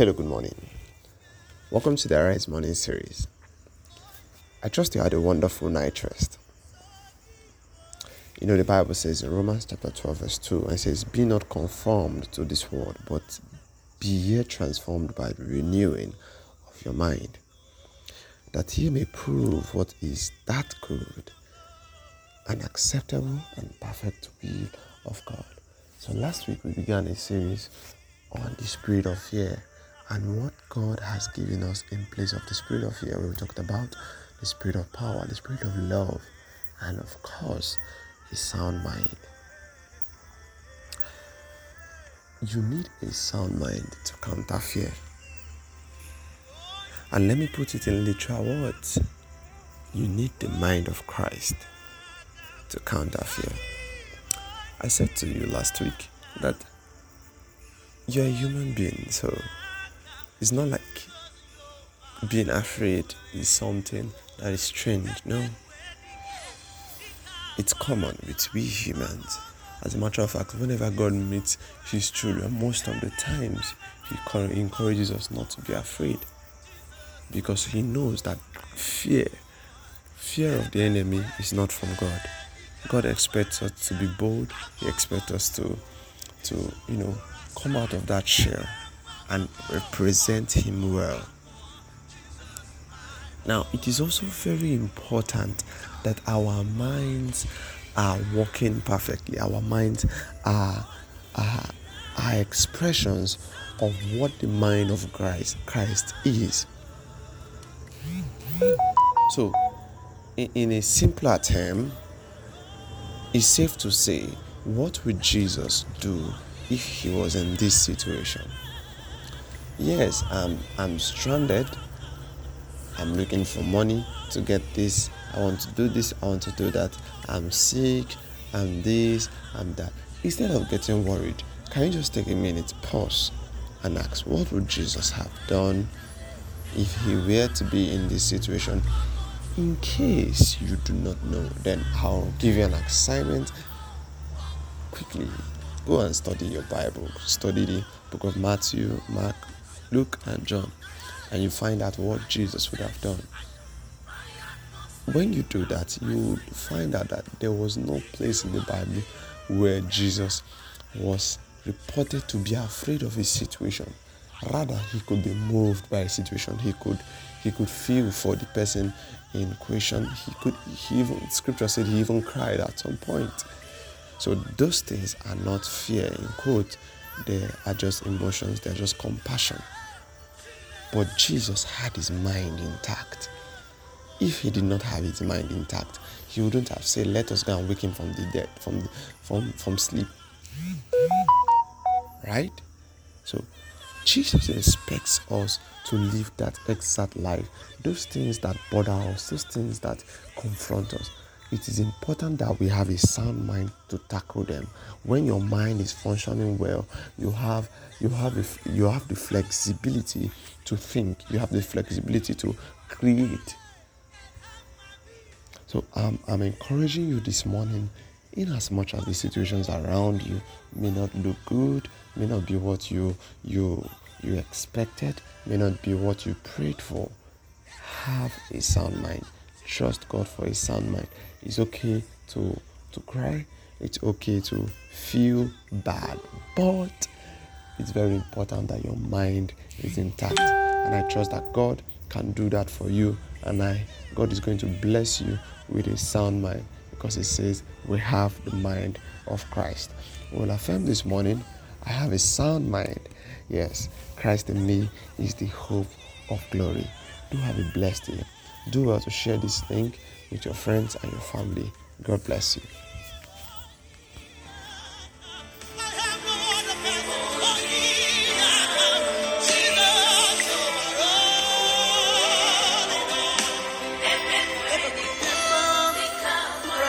Hello, good morning. Welcome to the Arise Morning series. I trust you had a wonderful night rest. You know, the Bible says in Romans chapter 12, verse 2, it says, Be not conformed to this world, but be ye transformed by the renewing of your mind, that ye may prove what is that good and acceptable and perfect will of God. So last week we began a series on the spirit of fear and what God has given us in place of the spirit of fear. We talked about the spirit of power, the spirit of love, and of course, a sound mind. You need a sound mind to counter fear. And let me put it in literal words you need the mind of Christ to counter fear. I said to you last week that you're a human being, so it's not like being afraid is something that is strange. No, it's common with we humans. As a matter of fact, whenever God meets His children, most of the times He encourages us not to be afraid because He knows that fear, fear of the enemy, is not from God. God expects us to be bold. He expects us to, to you know, come out of that shell and represent Him well. Now, it is also very important that our minds are working perfectly. Our minds are, are, are expressions of what the mind of Christ, Christ is. So, in, in a simpler term, it's safe to say, what would Jesus do if he was in this situation? Yes, I'm, I'm stranded. I'm looking for money to get this. I want to do this. I want to do that. I'm sick. I'm this. I'm that. Instead of getting worried, can you just take a minute, pause, and ask, what would Jesus have done if he were to be in this situation? In case you do not know, then I'll give you an assignment quickly Go and study your Bible. Study the book of Matthew, Mark, Luke, and John, and you find out what Jesus would have done. When you do that, you find out that there was no place in the Bible where Jesus was reported to be afraid of his situation. Rather, he could be moved by a situation. He could he could feel for the person in question. He could he even scripture said he even cried at some point. So those things are not fear in quote, they are just emotions, they're just compassion. But Jesus had his mind intact. If he did not have his mind intact, he wouldn't have said, Let us go and wake him from the dead, from from from sleep. Right? So Jesus expects us to live that exact life. Those things that bother us, those things that confront us, it is important that we have a sound mind to tackle them. When your mind is functioning well you have you have a, you have the flexibility to think. You have the flexibility to create. So um, i'm encouraging you this morning in as much as the situations around you may not look good may not be what you you you expected may not be what you prayed for have a sound mind trust god for a sound mind it's okay to to cry. It's okay to feel bad, but it's very important that your mind is intact. And I trust that God can do that for you. And I God is going to bless you with a sound mind because it says we have the mind of Christ. Well, affirm this morning, I have a sound mind. Yes, Christ in me is the hope of glory. Do have a blessed day. Do well to share this link with your friends and your family. God bless you.